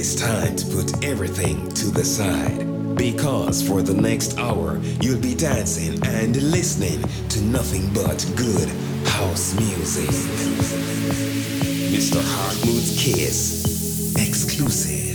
It's time to put everything to the side. Because for the next hour, you'll be dancing and listening to nothing but good house music. Mr. Hard Mood's Kiss, exclusive.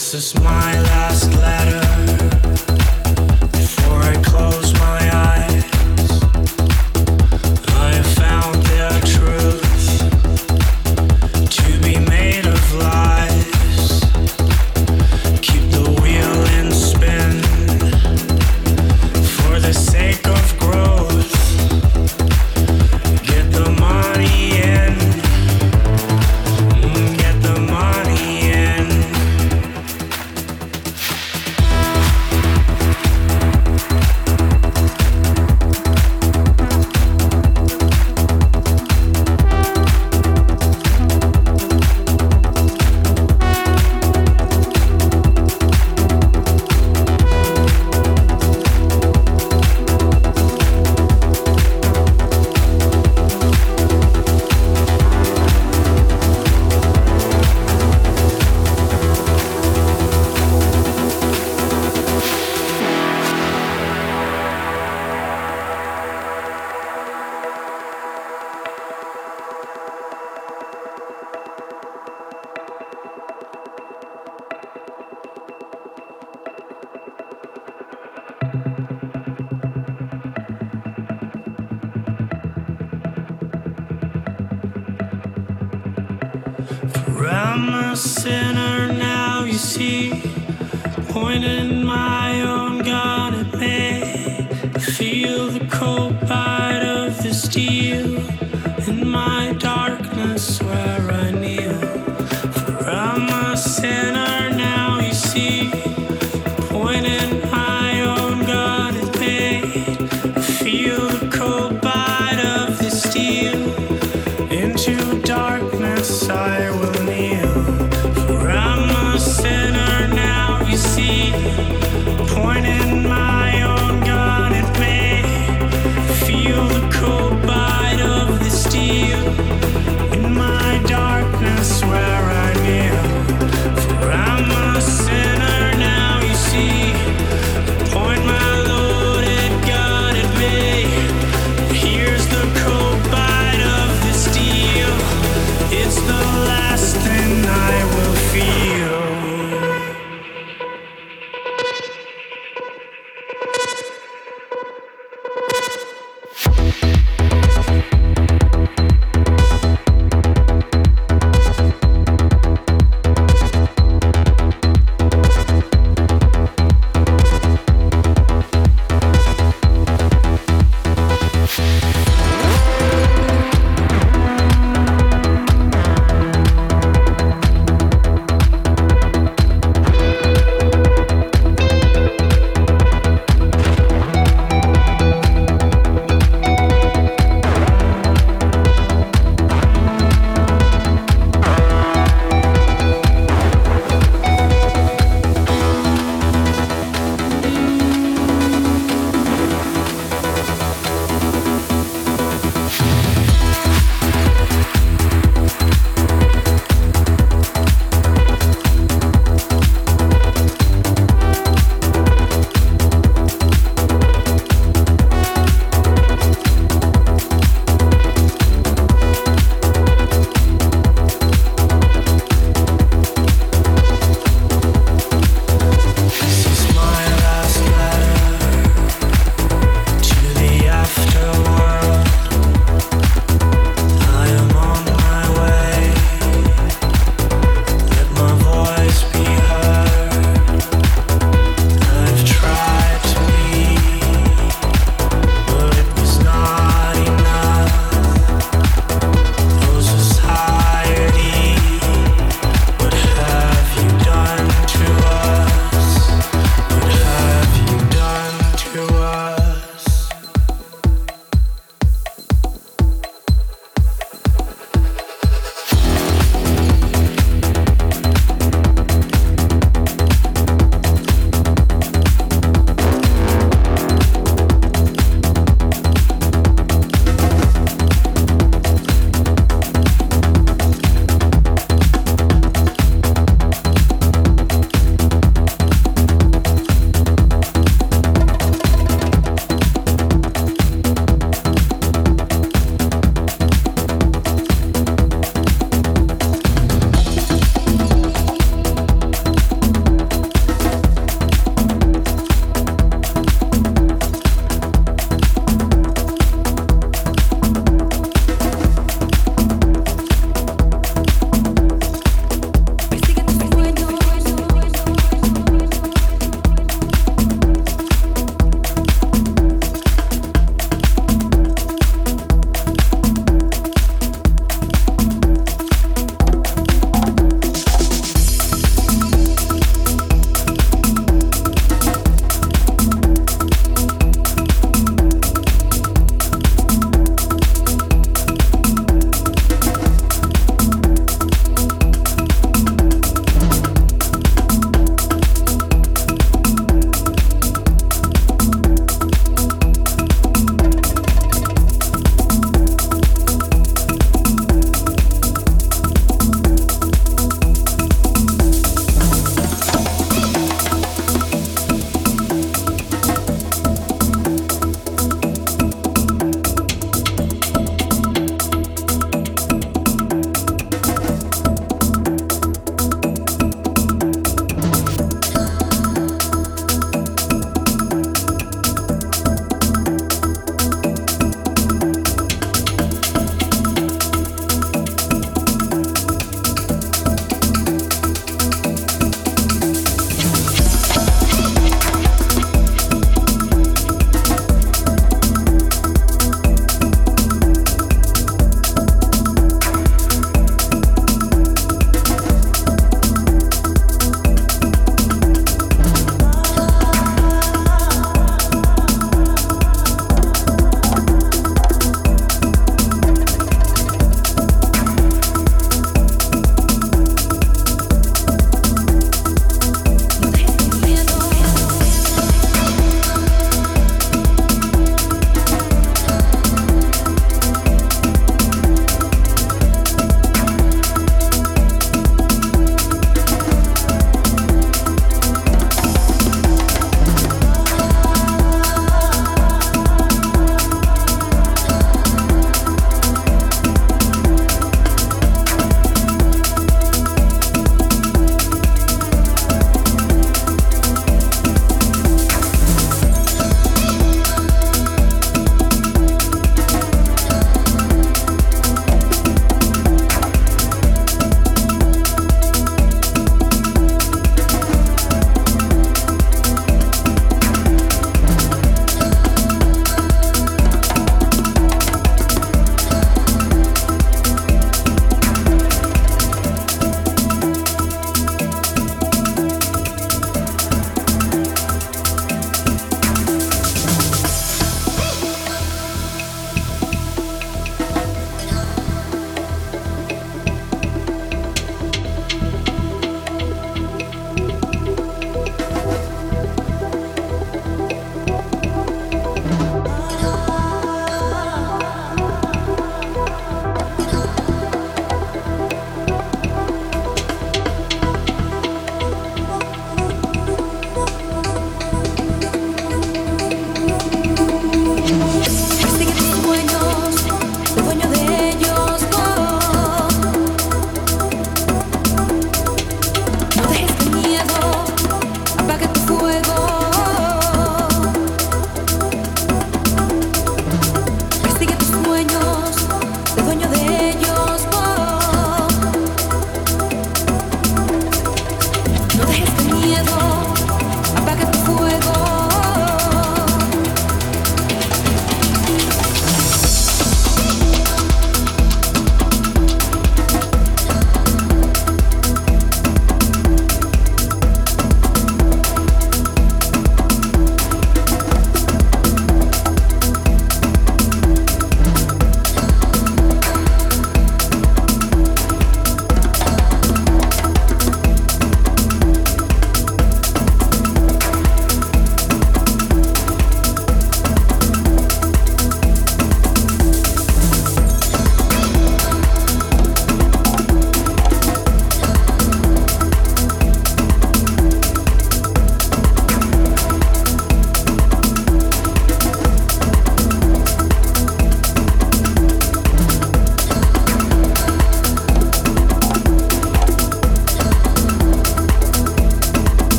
Sinner now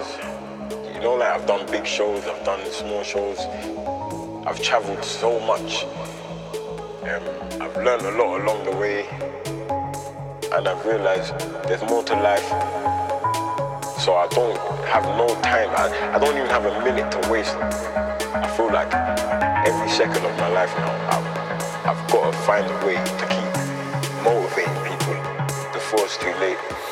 downs. You know, like I've done big shows, I've done small shows. I've traveled so much. Um, I've learned a lot along the way. And I've realized there's more to life. So I don't have no time. I, I don't even have a minute to waste. I feel like every second of my life now, I've, I've got to find a way to keep motivating people before it's too late.